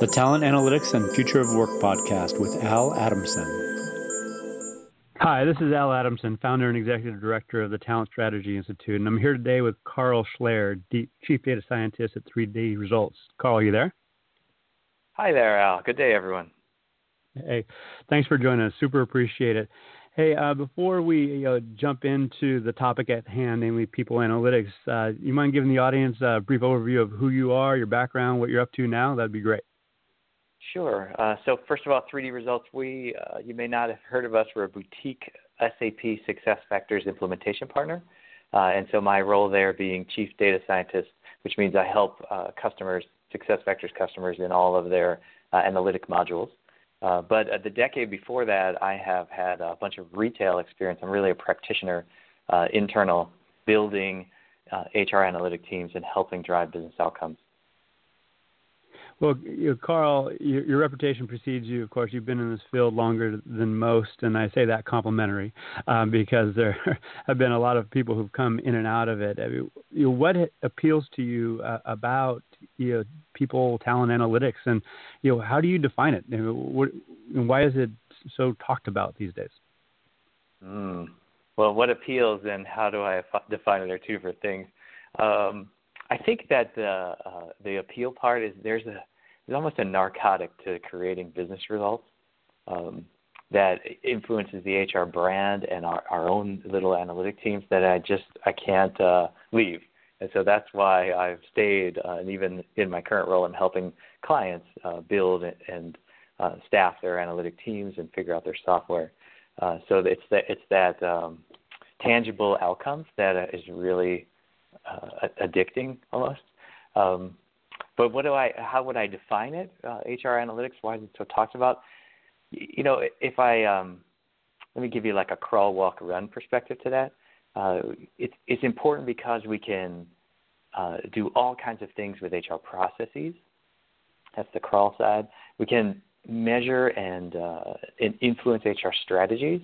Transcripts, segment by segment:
the Talent Analytics and Future of Work podcast with Al Adamson. Hi, this is Al Adamson, founder and executive director of the Talent Strategy Institute, and I'm here today with Carl Schleyer, Chief Data Scientist at 3D Results. Carl, are you there? Hi there, Al. Good day, everyone. Hey, thanks for joining us. Super appreciate it. Hey, uh, before we uh, jump into the topic at hand, namely people analytics, uh, you mind giving the audience a brief overview of who you are, your background, what you're up to now? That'd be great. Sure. Uh, so first of all, 3D Results, we uh, you may not have heard of us. We're a boutique SAP SuccessFactors implementation partner, uh, and so my role there being chief data scientist, which means I help uh, customers, SuccessFactors customers, in all of their uh, analytic modules. Uh, but the decade before that, I have had a bunch of retail experience. I'm really a practitioner, internal, building HR analytic teams and helping drive business outcomes. Well, you know, Carl, your, your, reputation precedes you. Of course, you've been in this field longer than most, and I say that complimentary um, because there have been a lot of people who've come in and out of it. I mean, you know, what appeals to you uh, about you know, people talent analytics, and you know, how do you define it? You know, what, why is it so talked about these days? Mm. Well, what appeals and how do I define it are two different things. Um, I think that the uh, the appeal part is there's a there's almost a narcotic to creating business results um, that influences the HR brand and our, our own little analytic teams that I just I can't uh, leave. And so that's why I've stayed, uh, and even in my current role, I'm helping clients uh, build and uh, staff their analytic teams and figure out their software. Uh, so it's that it's that um, tangible outcomes that uh, really uh, addicting almost. Um, but what do I? How would I define it? Uh, HR analytics. Why is it so talked about? You know, if I um, let me give you like a crawl, walk, run perspective to that. Uh, it's it's important because we can uh, do all kinds of things with HR processes. That's the crawl side. We can measure and, uh, and influence HR strategies.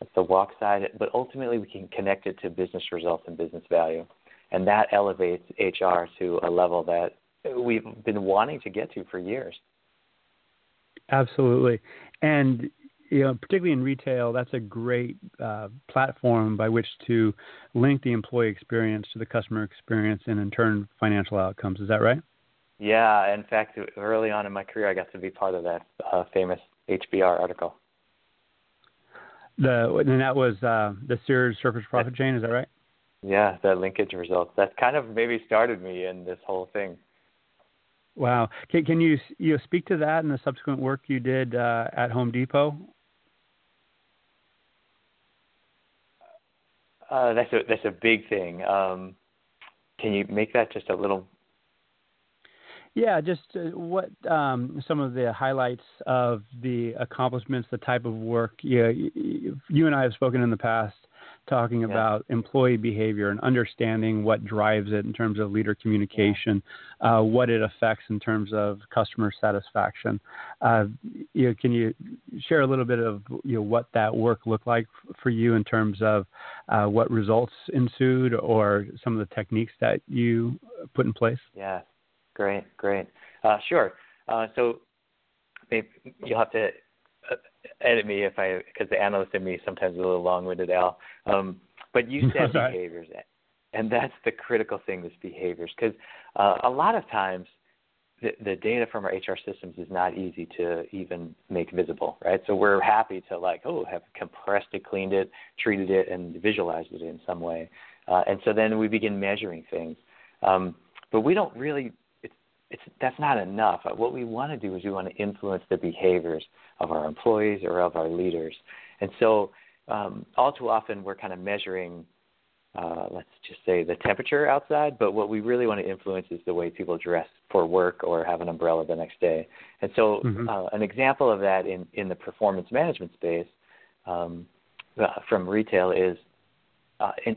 That's the walk side. But ultimately, we can connect it to business results and business value and that elevates HR to a level that we've been wanting to get to for years. Absolutely, and you know, particularly in retail, that's a great uh, platform by which to link the employee experience to the customer experience, and in turn, financial outcomes. Is that right? Yeah. In fact, early on in my career, I got to be part of that uh, famous HBR article. The and that was uh, the Sears Service Profit Chain. Is that right? Yeah, that linkage results. That kind of maybe started me in this whole thing. Wow. Can, can you you speak to that and the subsequent work you did uh, at Home Depot? Uh, that's a that's a big thing. Um, can you make that just a little? Yeah, just uh, what um, some of the highlights of the accomplishments, the type of work. Yeah, you, you and I have spoken in the past talking yeah. about employee behavior and understanding what drives it in terms of leader communication, yeah. uh, what it affects in terms of customer satisfaction. Uh, you know, can you share a little bit of you know, what that work looked like for you in terms of uh, what results ensued or some of the techniques that you put in place? Yeah, great, great. Uh, sure. Uh, so maybe you'll have to edit me if I because the analyst in me sometimes is a little long-winded, Al. Um, but you said behaviors, and that's the critical thing. This behaviors, because uh, a lot of times the, the data from our HR systems is not easy to even make visible, right? So we're happy to like, oh, have compressed it, cleaned it, treated it, and visualized it in some way, uh, and so then we begin measuring things. Um, but we don't really it's that's not enough. What we want to do is we want to influence the behaviors of our employees or of our leaders. And so, um, all too often, we're kind of measuring, uh, let's just say, the temperature outside. But what we really want to influence is the way people dress for work or have an umbrella the next day. And so, mm-hmm. uh, an example of that in in the performance management space um, uh, from retail is. Uh, in,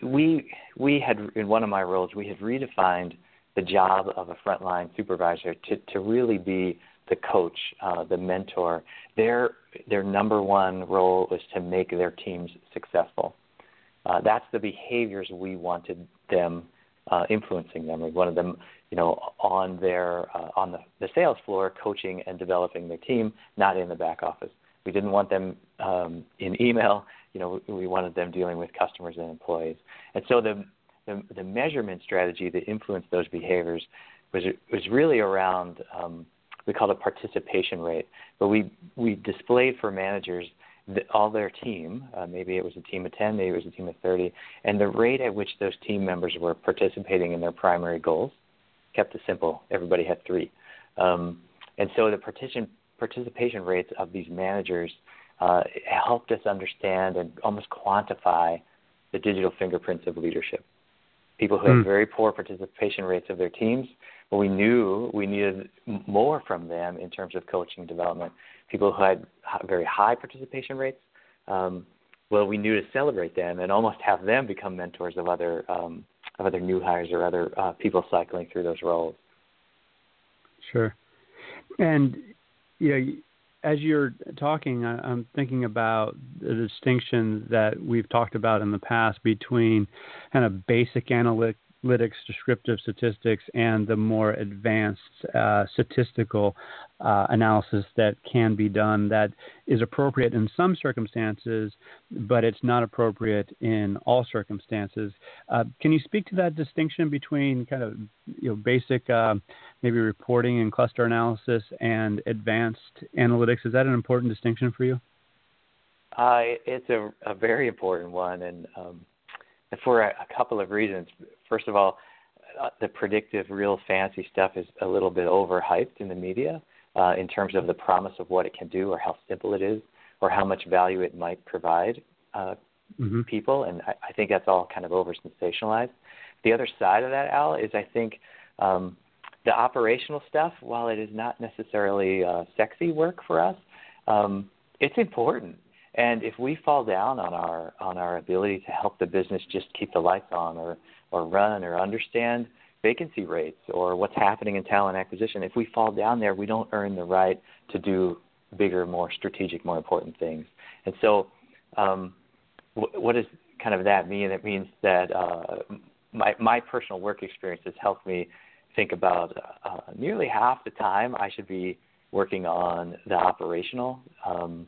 we we had in one of my roles we had redefined the job of a frontline supervisor to, to really be the coach, uh, the mentor. Their their number one role was to make their teams successful. Uh, that's the behaviors we wanted them uh, influencing them. We wanted them you know, on their uh, on the, the sales floor, coaching and developing their team, not in the back office. We didn't want them um, in email. You know, we wanted them dealing with customers and employees. And so the the, the measurement strategy that influenced those behaviors was was really around um, we called it participation rate. But we we displayed for managers the, all their team. Uh, maybe it was a team of ten, maybe it was a team of thirty, and the rate at which those team members were participating in their primary goals kept it simple. Everybody had three. Um, and so the participation, participation rates of these managers uh, helped us understand and almost quantify the digital fingerprints of leadership. People who mm. had hmm. very poor participation rates of their teams, but we knew we needed more from them in terms of coaching development. People who had very high participation rates, um, well, we knew to celebrate them and almost have them become mentors of other um, of other new hires or other uh, people cycling through those roles. Sure. And you know, as you're talking, I'm thinking about the distinction that we've talked about in the past between kind of basic analytic analytics, descriptive statistics, and the more advanced uh, statistical uh, analysis that can be done that is appropriate in some circumstances, but it's not appropriate in all circumstances. Uh, can you speak to that distinction between kind of you know basic uh, maybe reporting and cluster analysis and advanced analytics? Is that an important distinction for you? It's a, a, very important one, and um, for a, a couple of reasons. First of all, uh, the predictive, real fancy stuff is a little bit overhyped in the media uh, in terms of the promise of what it can do or how simple it is or how much value it might provide uh, mm-hmm. people. And I, I think that's all kind of over sensationalized. The other side of that, Al, is I think um, the operational stuff, while it is not necessarily uh, sexy work for us, um, it's important. And if we fall down on our on our ability to help the business just keep the lights on or or run or understand vacancy rates or what's happening in talent acquisition, if we fall down there, we don't earn the right to do bigger, more strategic, more important things. And so, um, what does kind of that mean? It means that uh, my my personal work experience has helped me think about uh, nearly half the time I should be working on the operational. Um,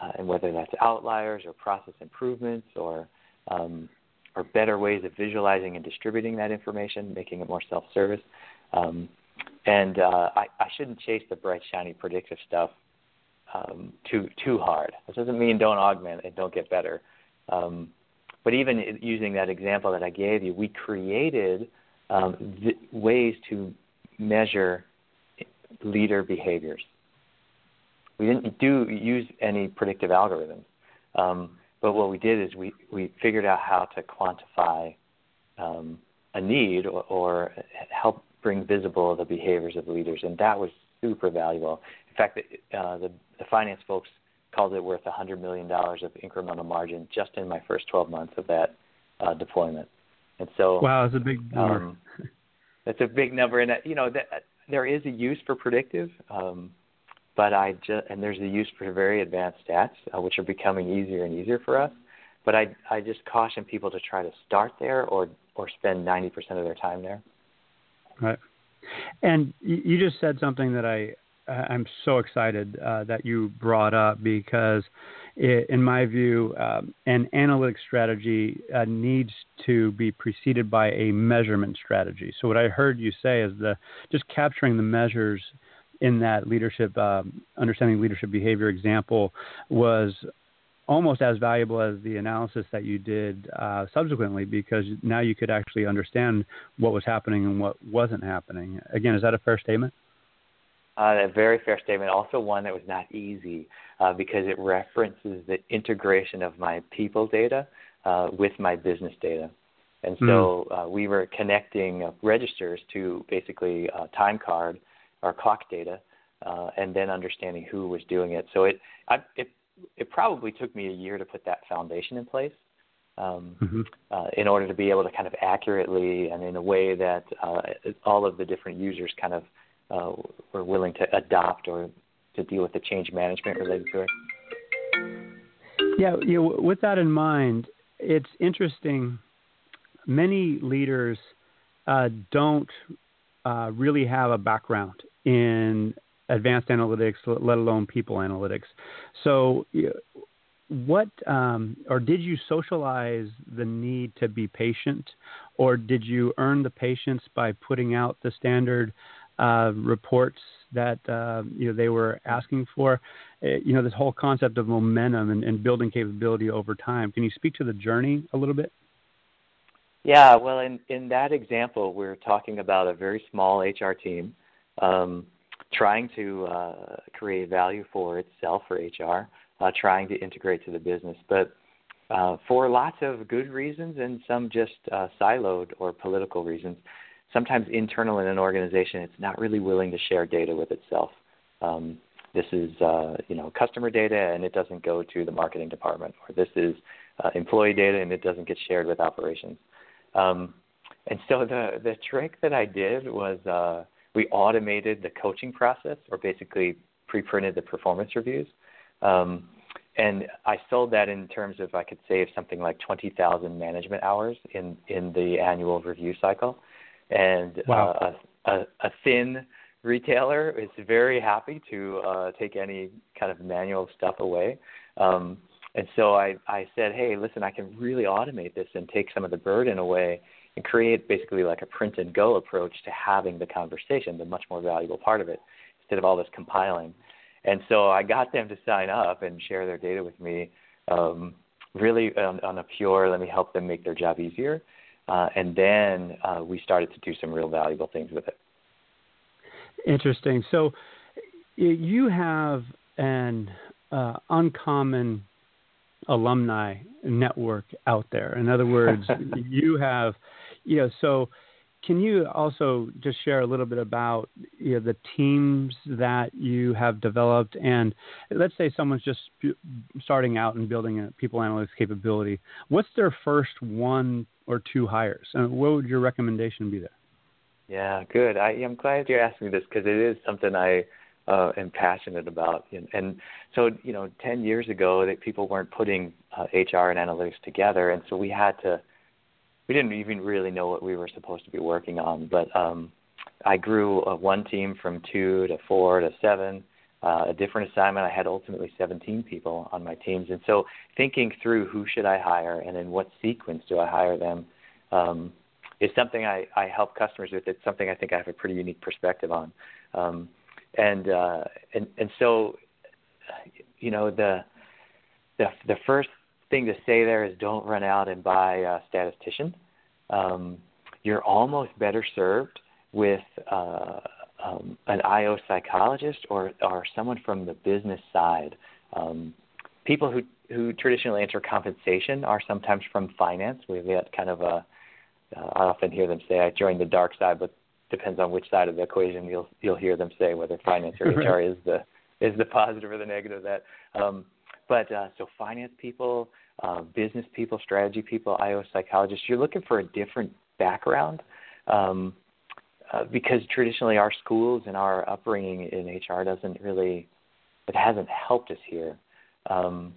uh, and whether that's outliers or process improvements or um, or better ways of visualizing and distributing that information, making it more self-service. Um, and uh, I, I shouldn't chase the bright, shiny, predictive stuff um, too too hard. This doesn't mean don't augment and don't get better. Um, but even using that example that I gave you, we created um, th- ways to measure leader behaviors. We didn't do use any predictive algorithms, um, but what we did is we, we figured out how to quantify um, a need or, or, help bring visible the behaviors of leaders, and that was super valuable. In fact, uh, the, the finance folks called it worth $100 million of incremental margin just in my first 12 months of that uh, deployment. And so, wow, it's a big number. Um, it's a big number, and uh, you know that, there is a use for predictive. Um, but I just and there's the use for very advanced stats, uh, which are becoming easier and easier for us. But I I just caution people to try to start there or or spend 90% of their time there. Right. And you just said something that I I'm so excited uh, that you brought up because, it, in my view, um, an analytic strategy uh, needs to be preceded by a measurement strategy. So what I heard you say is the just capturing the measures in that leadership, um, understanding leadership behavior example was almost as valuable as the analysis that you did uh, subsequently because now you could actually understand what was happening and what wasn't happening. Again, is that a fair statement? Uh, a very fair statement. Also, one that was not easy uh, because it references the integration of my people data uh, with my business data. And so mm. we were connecting registers to basically a time card our clock data, uh, and then understanding who was doing it. So it, I, it, it probably took me a year to put that foundation in place. Um, mm-hmm. uh, in order to be able to kind of accurately and in a way that uh, all of the different users kind of uh, were willing to adopt or to deal with the change management related to it. Yeah, you know, with that in mind, it's interesting. Many leaders uh, don't uh, really have a background in advanced analytics, let alone people analytics. So, what um, or did you socialize the need to be patient, or did you earn the patience by putting out the standard uh, reports that uh, you know they were asking for? Uh, you know this whole concept of momentum and, and building capability over time. Can you speak to the journey a little bit? Yeah, well, in in that example, we're talking about a very small HR team um, trying to uh, create value for itself for HR, uh, trying to integrate to the business, but uh, for lots of good reasons and some just uh, siloed or political reasons. Sometimes internal in an organization, it's not really willing to share data with itself. Um, this is uh, you know customer data and it doesn't go to the marketing department, or this is uh, employee data and it doesn't get shared with operations. Um, and so the the trick that I did was we automated the coaching process, or basically pre-printed the performance reviews. Um, and I sold that in terms of I could save something like 20,000 management hours in in the annual review cycle. And wow. uh, a, a, a thin retailer is very happy to uh, take any kind of manual stuff away. Um, and so I, I said, hey, listen, I can really automate this and take some of the burden away and create basically like a print and go approach to having the conversation, the much more valuable part of it, instead of all this compiling. And so I got them to sign up and share their data with me, um, really on, on a pure, let me help them make their job easier. Uh, and then uh, we started to do some real valuable things with it. Interesting. So you have an uh, uncommon alumni network out there. In other words, you have, know, so can you also just share a little bit about you know, the teams that you have developed? And let's say someone's just starting out and building a people analytics capability. What's their first one or two hires? And what would your recommendation be there? Yeah, good. I, I'm glad you're asking me this because it is something I uh, am passionate about. And, and so, you know, 10 years ago, that people weren't putting uh, HR and analytics together, and so we had to. We didn't even really know what we were supposed to be working on, but um, I grew uh, one team from two to four to seven. Uh, a different assignment. I had ultimately 17 people on my teams, and so thinking through who should I hire and in what sequence do I hire them um, is something I, I help customers with. It's something I think I have a pretty unique perspective on. Um, and uh, and and so you know the the the first thing to say there is don't run out and buy a statistician. Um, you're almost better served with uh, um, an IO psychologist or or someone from the business side. Um, people who who traditionally enter compensation are sometimes from finance. We've got kind of a uh, I often hear them say I joined the dark side, but depends on which side of the equation you'll you'll hear them say whether finance or HR is the is the positive or the negative of that. Um, but uh, so finance people, uh, business people, strategy people, IO psychologists, you're looking for a different background um, uh, because traditionally our schools and our upbringing in HR doesn't really it hasn't helped us here. Um,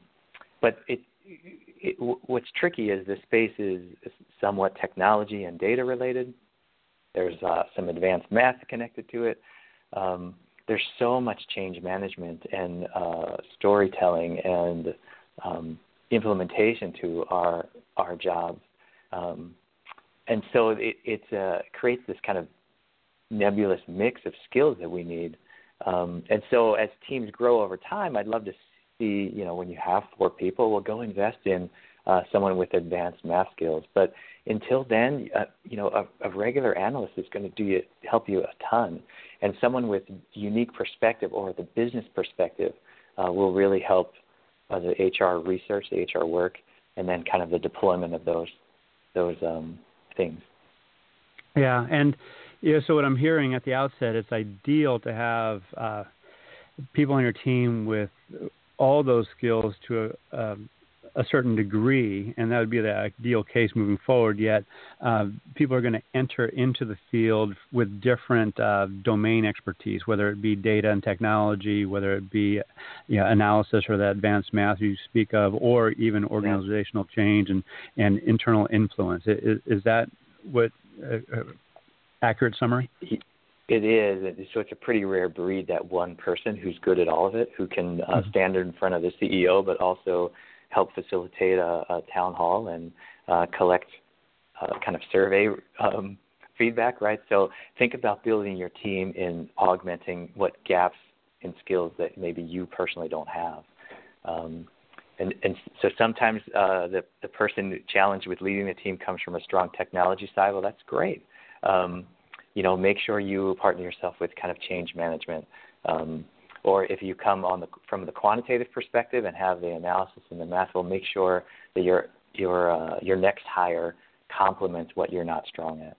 but it, it, what's tricky is this space is somewhat technology and data related. There's uh, some advanced math connected to it. Um, there's so much change management and uh, storytelling and um, implementation to our our jobs, um, and so it it uh, creates this kind of nebulous mix of skills that we need. Um, and so as teams grow over time, I'd love to see you know when you have four people, we'll go invest in uh, someone with advanced math skills. But until then, uh, you know, a, a regular analyst is going to do you, help you a ton, and someone with unique perspective or the business perspective uh, will really help uh, the HR research, the HR work, and then kind of the deployment of those those um, things. Yeah, and yeah, so what I'm hearing at the outset, it's ideal to have uh, people on your team with all those skills to um, a certain degree, and that would be the ideal case moving forward. Yet, uh, people are going to enter into the field with different uh, domain expertise, whether it be data and technology, whether it be you know, analysis or the advanced math you speak of, or even organizational yeah. change and, and internal influence. Is, is that what uh, uh accurate summary? it is. So it's a pretty rare breed that one person who's good at all of it, who can uh, mm-hmm. stand in front of the CEO, but also help facilitate a, a town hall and uh, collect uh, kind of survey um, feedback, right? So think about building your team in augmenting what gaps in skills that maybe you personally don't have. Um, and, and so sometimes uh, the, the person challenged with leading the team comes from a strong technology side. Well, that's great. Um, you know, make sure you partner yourself with kind of change management. Um, or if you come on the, from the quantitative perspective and have the analysis and the math, we'll make sure that your your uh, your next hire complements what you're not strong at.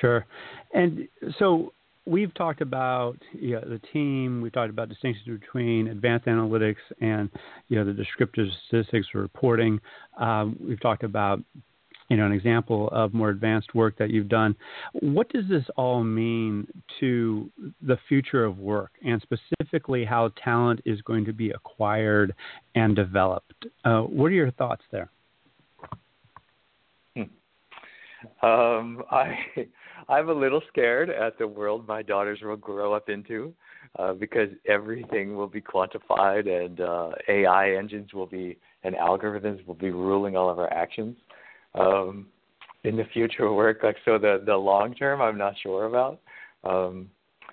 Sure, and so we've talked about you know, the team. We've talked about distinctions between advanced analytics and you know the descriptive statistics reporting. Um, we've talked about you know an example of more advanced work that you've done. What does this all mean to the future of work, and specifically how talent is going to be acquired and developed? Uh, what are your thoughts there? Hmm. Um, I I'm a little scared at the world my daughters will grow up into, uh, because everything will be quantified and uh, AI engines will be and algorithms will be ruling all of our actions. Um, in the future work, like so, the the long term, I'm not sure about. Um,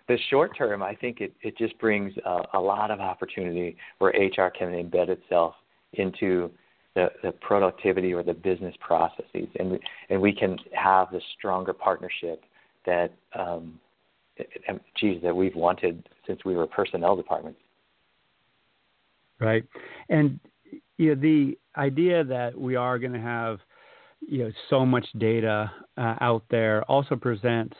the short term, I think it it just brings a, a lot of opportunity where HR can embed itself into the, the productivity or the business processes, and we, and we can have the stronger partnership that, um, geez, that we've wanted since we were personnel departments. Right, and you know, the idea that we are going to have you know so much data uh, out there also presents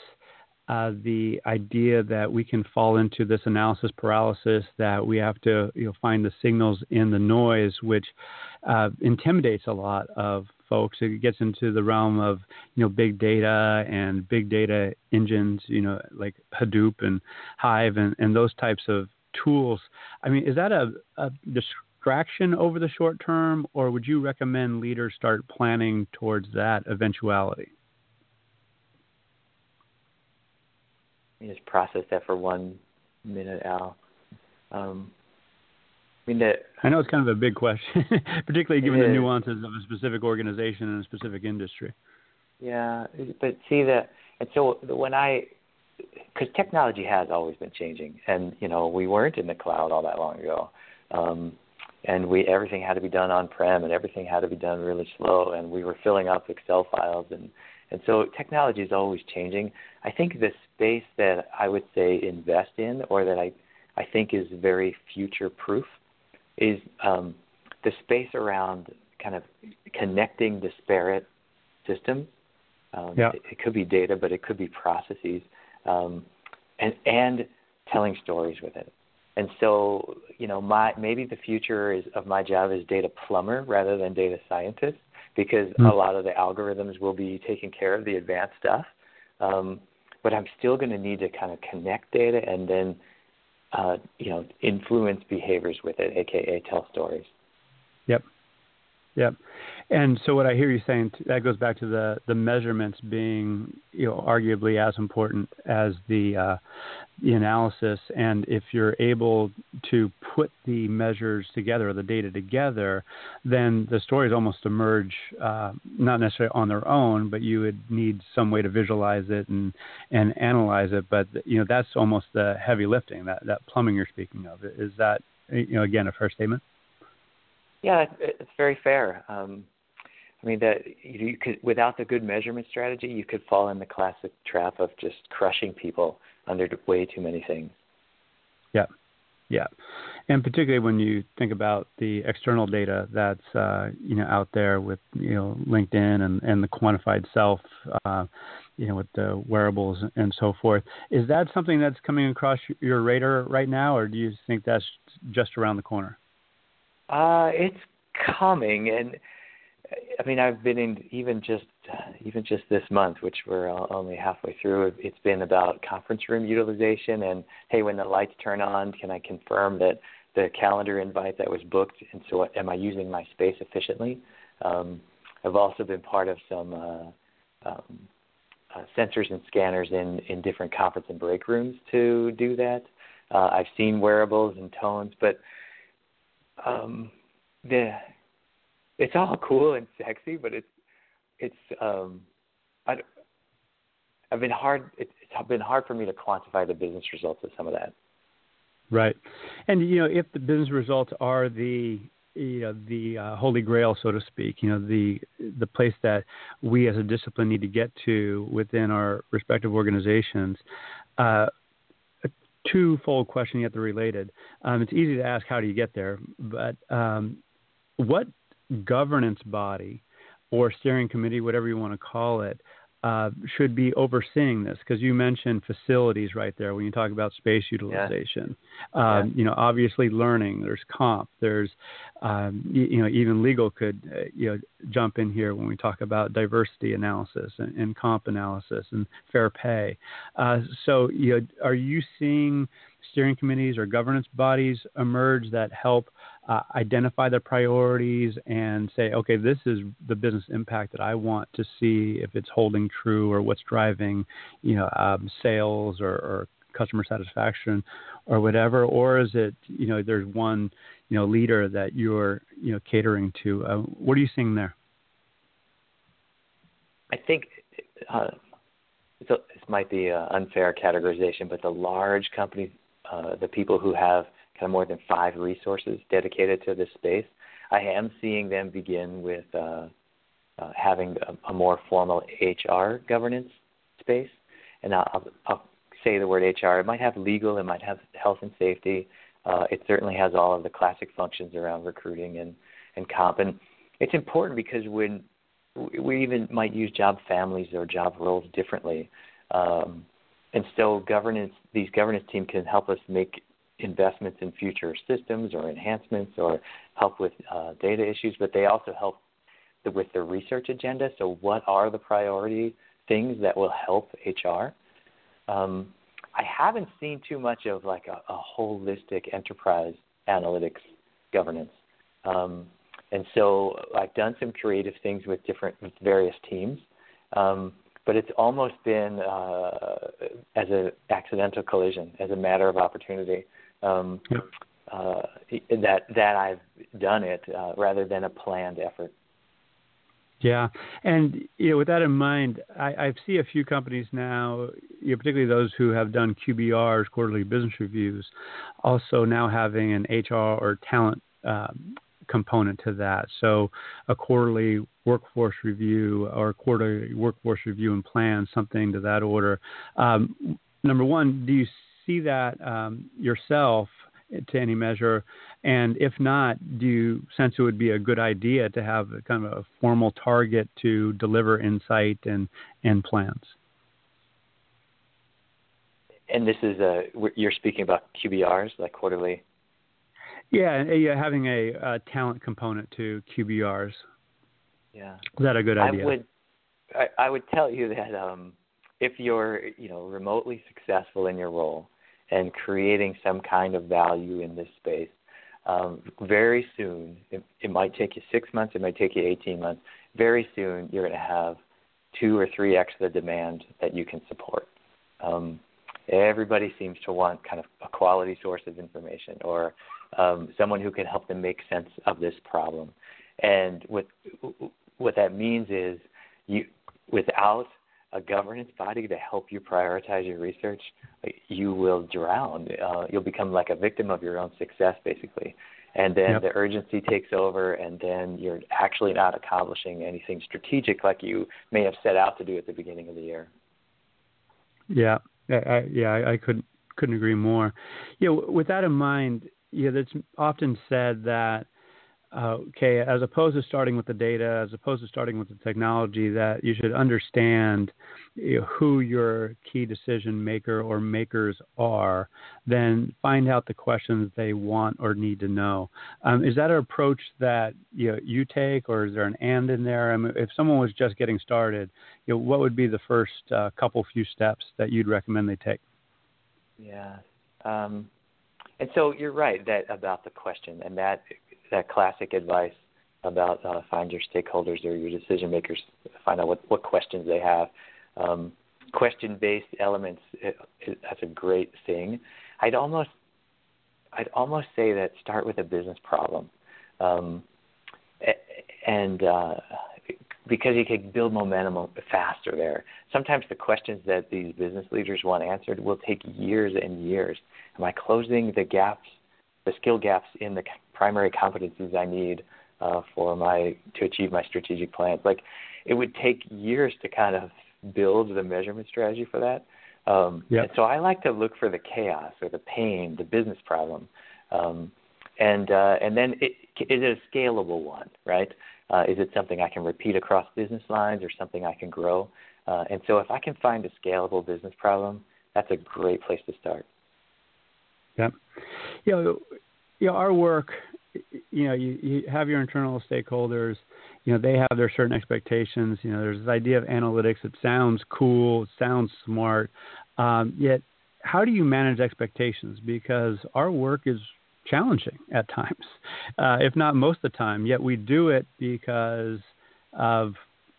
uh, the idea that we can fall into this analysis paralysis that we have to you know, find the signals in the noise, which uh, intimidates a lot of folks. It gets into the realm of you know big data and big data engines, you know like Hadoop and Hive and, and those types of tools. I mean, is that a, a distraction over the short term, or would you recommend leaders start planning towards that eventuality? Just process that for one minute, Al. Um, I mean, that, I know it's kind of a big question, particularly given the nuances of a specific organization and a specific industry. Yeah, but see that, and so when I, because technology has always been changing, and you know we weren't in the cloud all that long ago, um, and we everything had to be done on prem, and everything had to be done really slow, and we were filling up Excel files and and so technology is always changing. I think the space that I would say invest in, or that I, I think is very future proof, is um, the space around kind of connecting disparate systems. Um, yeah. it, it, could be data, but it could be processes, um, and and telling stories with it. And so, you know, my maybe the future is of my job is data plumber rather than data scientist because mm-hmm. a lot of the algorithms will be taking care of the advanced stuff. Um, but I'm still going to need to kind of connect data and then, uh, you know, influence behaviors with it, aka tell stories. Yep. Yep. And so what I hear you saying that goes back to the the measurements being you know arguably as important as the uh, the analysis. And if you're able to put the measures together, the data together, then the stories almost emerge uh, not necessarily on their own, but you would need some way to visualize it and and analyze it. But you know that's almost the heavy lifting that that plumbing you're speaking of. Is that you know again a fair statement? Yeah, it's very fair. Um, I mean that you could without the good measurement strategy, you could fall in the classic trap of just crushing people under way too many things. Yeah, yeah, and particularly when you think about the external data that's uh, you know out there with you know LinkedIn and and the quantified self. Uh, you know, with the wearables and so forth. Is that something that's coming across your radar right now, or do you think that's just around the corner? Uh, it's coming, and I mean, I've been in even just even just this month, which we're only halfway through. It's been about conference room utilization, and hey, when the lights turn on, can I confirm that the calendar invite that was booked, and so am I using my space efficiently? Um, I've also been part of some uh, um, uh, sensors and scanners in in different conference and break rooms to do that. Uh, I've seen wearables and tones, but um, the it's all cool and sexy, but it's it's um, I, I've been hard. It's, it's been hard for me to quantify the business results of some of that. Right, and you know if the business results are the you know the uh, holy grail, so to speak. You know the the place that we as a discipline need to get to within our respective organizations. Uh, a twofold question yet they're related. Um, it's easy to ask how do you get there, but um, what governance body or steering committee, whatever you want to call it, uh, should be overseeing this? Because you mentioned facilities right there when you talk about space utilization. Yeah. Um, yeah. You know, obviously learning. There's comp. There's, um, you, you, know, even legal could uh, you know jump in here when we talk about diversity analysis and, and comp analysis and fair pay. Uh, so, you know, are you seeing steering committees or governance bodies emerge that help uh, identify the priorities and say, okay, this is the business impact that I want to see if it's holding true or what's driving, you know, um, sales or, or customer satisfaction or whatever, or is it, you know, there's one, you know, leader that you're, you know, catering to? Uh, what are you seeing there? I think uh, this might be an unfair categorization, but the large companies, uh, the people who have kind of more than five resources dedicated to this space. I am seeing them begin with uh, uh, having a, a, more formal HR governance space, and I'll, I'll, say the word HR. It might have legal, it might have health and safety. Uh, it certainly has all of the classic functions around recruiting and and comp, and it's important because when we even might use job families or job roles differently. Um, and so governance, these governance teams can help us make investments in future systems or enhancements or help with uh, data issues, but they also help the, with the research agenda. So, what are the priority things that will help HR? Um, I haven't seen too much of like a, a holistic enterprise analytics governance. Um, and so I've done some creative things with different with various teams. Um, but it's almost been uh, as an accidental collision, as a matter of opportunity um, yep. uh, that that I've done it uh, rather than a planned effort. Yeah, and you know, with that in mind, I, I see a few companies now, you know, particularly those who have done QBRs, quarterly business reviews, also now having an HR or talent um, component to that. So, a quarterly workforce review or quarterly workforce review and plan, something to that order. Um, number one, do you see that um, yourself to any measure? And if not, do you sense it would be a good idea to have a, kind of a formal target to deliver insight and, and plans? And this is a you're speaking about QBRs, like quarterly. Yeah, yeah, having a, a talent component to QBRs. Yeah, is that a good idea? I would, I, I would tell you that um, if you're, you know, remotely successful in your role, and creating some kind of value in this space. Um, very soon, it, it might take you six months, it might take you 18 months. Very soon, you're going to have two or three x the demand that you can support. Um, everybody seems to want kind of a quality source of information or um, someone who can help them make sense of this problem. And what what that means is you without a governance body to help you prioritize your research, you will drown. Uh, you'll become like a victim of your own success, basically. And then yep. the urgency takes over, and then you're actually not accomplishing anything strategic like you may have set out to do at the beginning of the year. Yeah, I, yeah, I, I couldn't couldn't agree more. You know, with that in mind, you know, it's often said that uh, okay, as opposed to starting with the data, as opposed to starting with the technology, that you should understand you know, who your key decision maker or makers are, then find out the questions they want or need to know. Um, is that an approach that you, know, you take, or is there an and in there? I mean, if someone was just getting started, you know, what would be the first uh, couple few steps that you'd recommend they take? Yeah. Um, and so you're right that about the question, and that that classic advice about uh, find your stakeholders or your decision makers, find out what, what questions they have. Um, question-based elements. It, it, that's a great thing. I'd almost I'd almost say that start with a business problem, um, and uh, because you can build momentum faster there. Sometimes the questions that these business leaders want answered will take years and years. Am I closing the gaps, the skill gaps in the primary competencies I need uh, for my to achieve my strategic plans? Like it would take years to kind of build the measurement strategy for that. Um, yep. And so I like to look for the chaos or the pain, the business problem, um, and uh, and then it, is it a scalable one, right? Uh, is it something I can repeat across business lines or something I can grow? Uh, and so if I can find a scalable business problem, that's a great place to start. Yeah, you know, you know our work. You know, you, you have your internal stakeholders. You know, they have their certain expectations. You know, there's this idea of analytics. It sounds cool. It sounds smart. Um, yet, how do you manage expectations? Because our work is challenging at times, uh, if not most of the time. Yet we do it because of,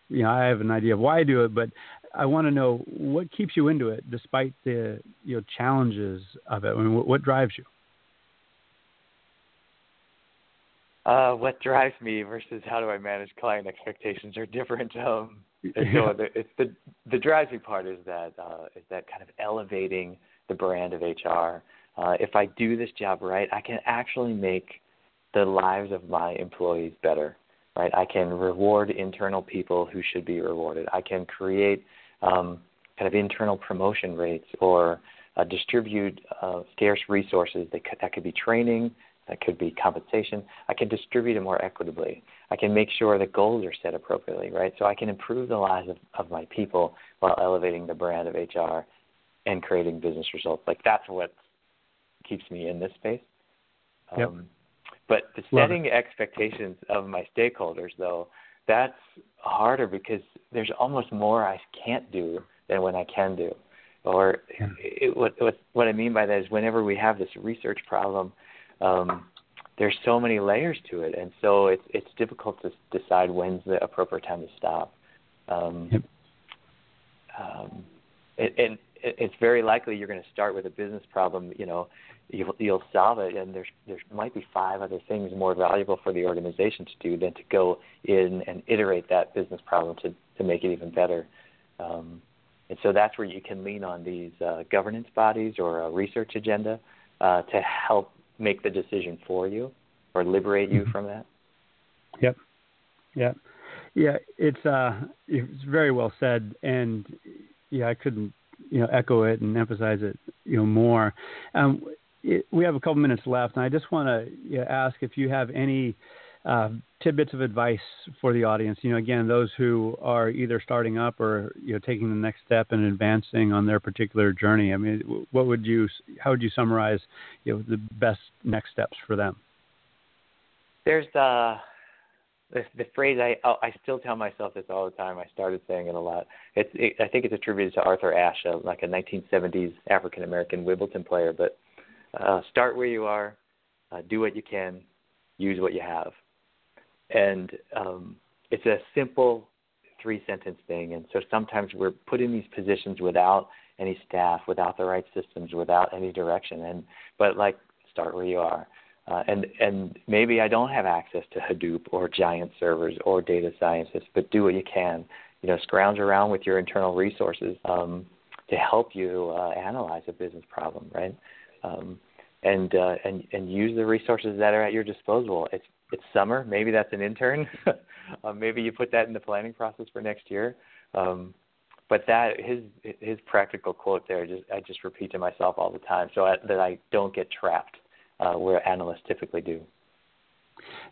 you know, I have an idea of why I do it, but I want to know what keeps you into it despite the you know challenges of it. I mean, what, what drives you? Uh, what drives me versus how do I manage client expectations are different. Um, so the, it's the the drives me part is that uh, is that kind of elevating the brand of HR uh, if I do this job right, I can actually make the lives of my employees better. Right? I can reward internal people who should be rewarded. I can create um, kind of internal promotion rates or uh, distribute uh, scarce resources. That could, that could be training, that could be compensation. I can distribute it more equitably. I can make sure that goals are set appropriately, right? So I can improve the lives of, of my people while elevating the brand of HR and creating business results. Like that's what keeps me in this space. Yep. Um, but the setting expectations of my stakeholders, though, that's harder because there's almost more I can't do than when I can do. Or yeah. it, what, what what I mean by that is whenever we have this research problem, um, there's so many layers to it, and so it's it's difficult to decide when's the appropriate time to stop. Um, yep. um, and, and it's very likely you're going to start with a business problem. You know, you'll, you'll solve it, and there's there might be five other things more valuable for the organization to do than to go in and iterate that business problem to to make it even better. Um, and so that's where you can lean on these uh, governance bodies or a research agenda uh, to help make the decision for you or liberate you mm-hmm. from that. Yep. Yep. Yeah, it's uh, it's very well said, and yeah, I couldn't you know echo it and emphasize it you know more. Um, it, we have a couple minutes left, and I just want to you know, ask if you have any uh, tidbits of advice for the audience. You know, again, those who are either starting up or you know taking the next step and advancing on their particular journey. I mean, what would you, how would you summarize, you know, the best next steps for them? There's uh, the, the phrase I oh, I still tell myself this all the time. I started saying it a lot. It's it, I think it's attributed to Arthur Ashe, like a 1970s African American Wimbledon player. But uh, start where you are, uh, do what you can, use what you have, and um, it's a simple three sentence thing. And so sometimes we're put in these positions without any staff, without the right systems, without any direction. And but like start where you are uh, and and maybe I don't have access to Hadoop or giant servers or data scientists, but do what you can. You know, scrounge around with your internal resources um, to help you uh, analyze a business problem, right? Um, and uh, and and use the resources that are at your disposal. It's it's summer. Maybe that's an intern. uh, maybe you put that in the planning process for next year. Um, but that his his practical quote there, just I just repeat to myself all the time, so I, that I don't get trapped uh, where analysts typically do.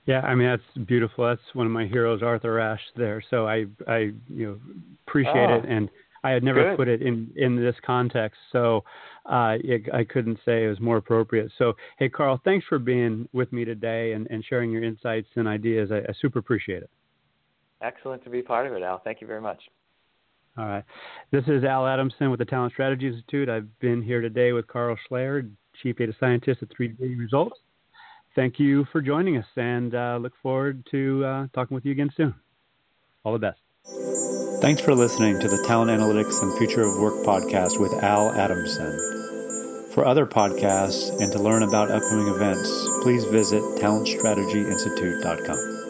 Yeah, I mean that's beautiful. That's one of my heroes, Arthur Ashe. There, so I I you know appreciate oh, it, and I had never good. put it in in this context, so uh, it, I couldn't say it was more appropriate. So hey, Carl, thanks for being with me today and, and sharing your insights and ideas. I, I super appreciate it. Excellent to be part of it, Al. Thank you very much. All right. This is Al Adamson with the Talent Strategy Institute. I've been here today with Carl Schleyer, Chief Data Scientist at 3D Results. Thank you for joining us and uh, look forward to uh, talking with you again soon. All the best. Thanks for listening to the Talent Analytics and Future of Work podcast with Al Adamson. For other podcasts and to learn about upcoming events, please visit talentstrategyinstitute.com.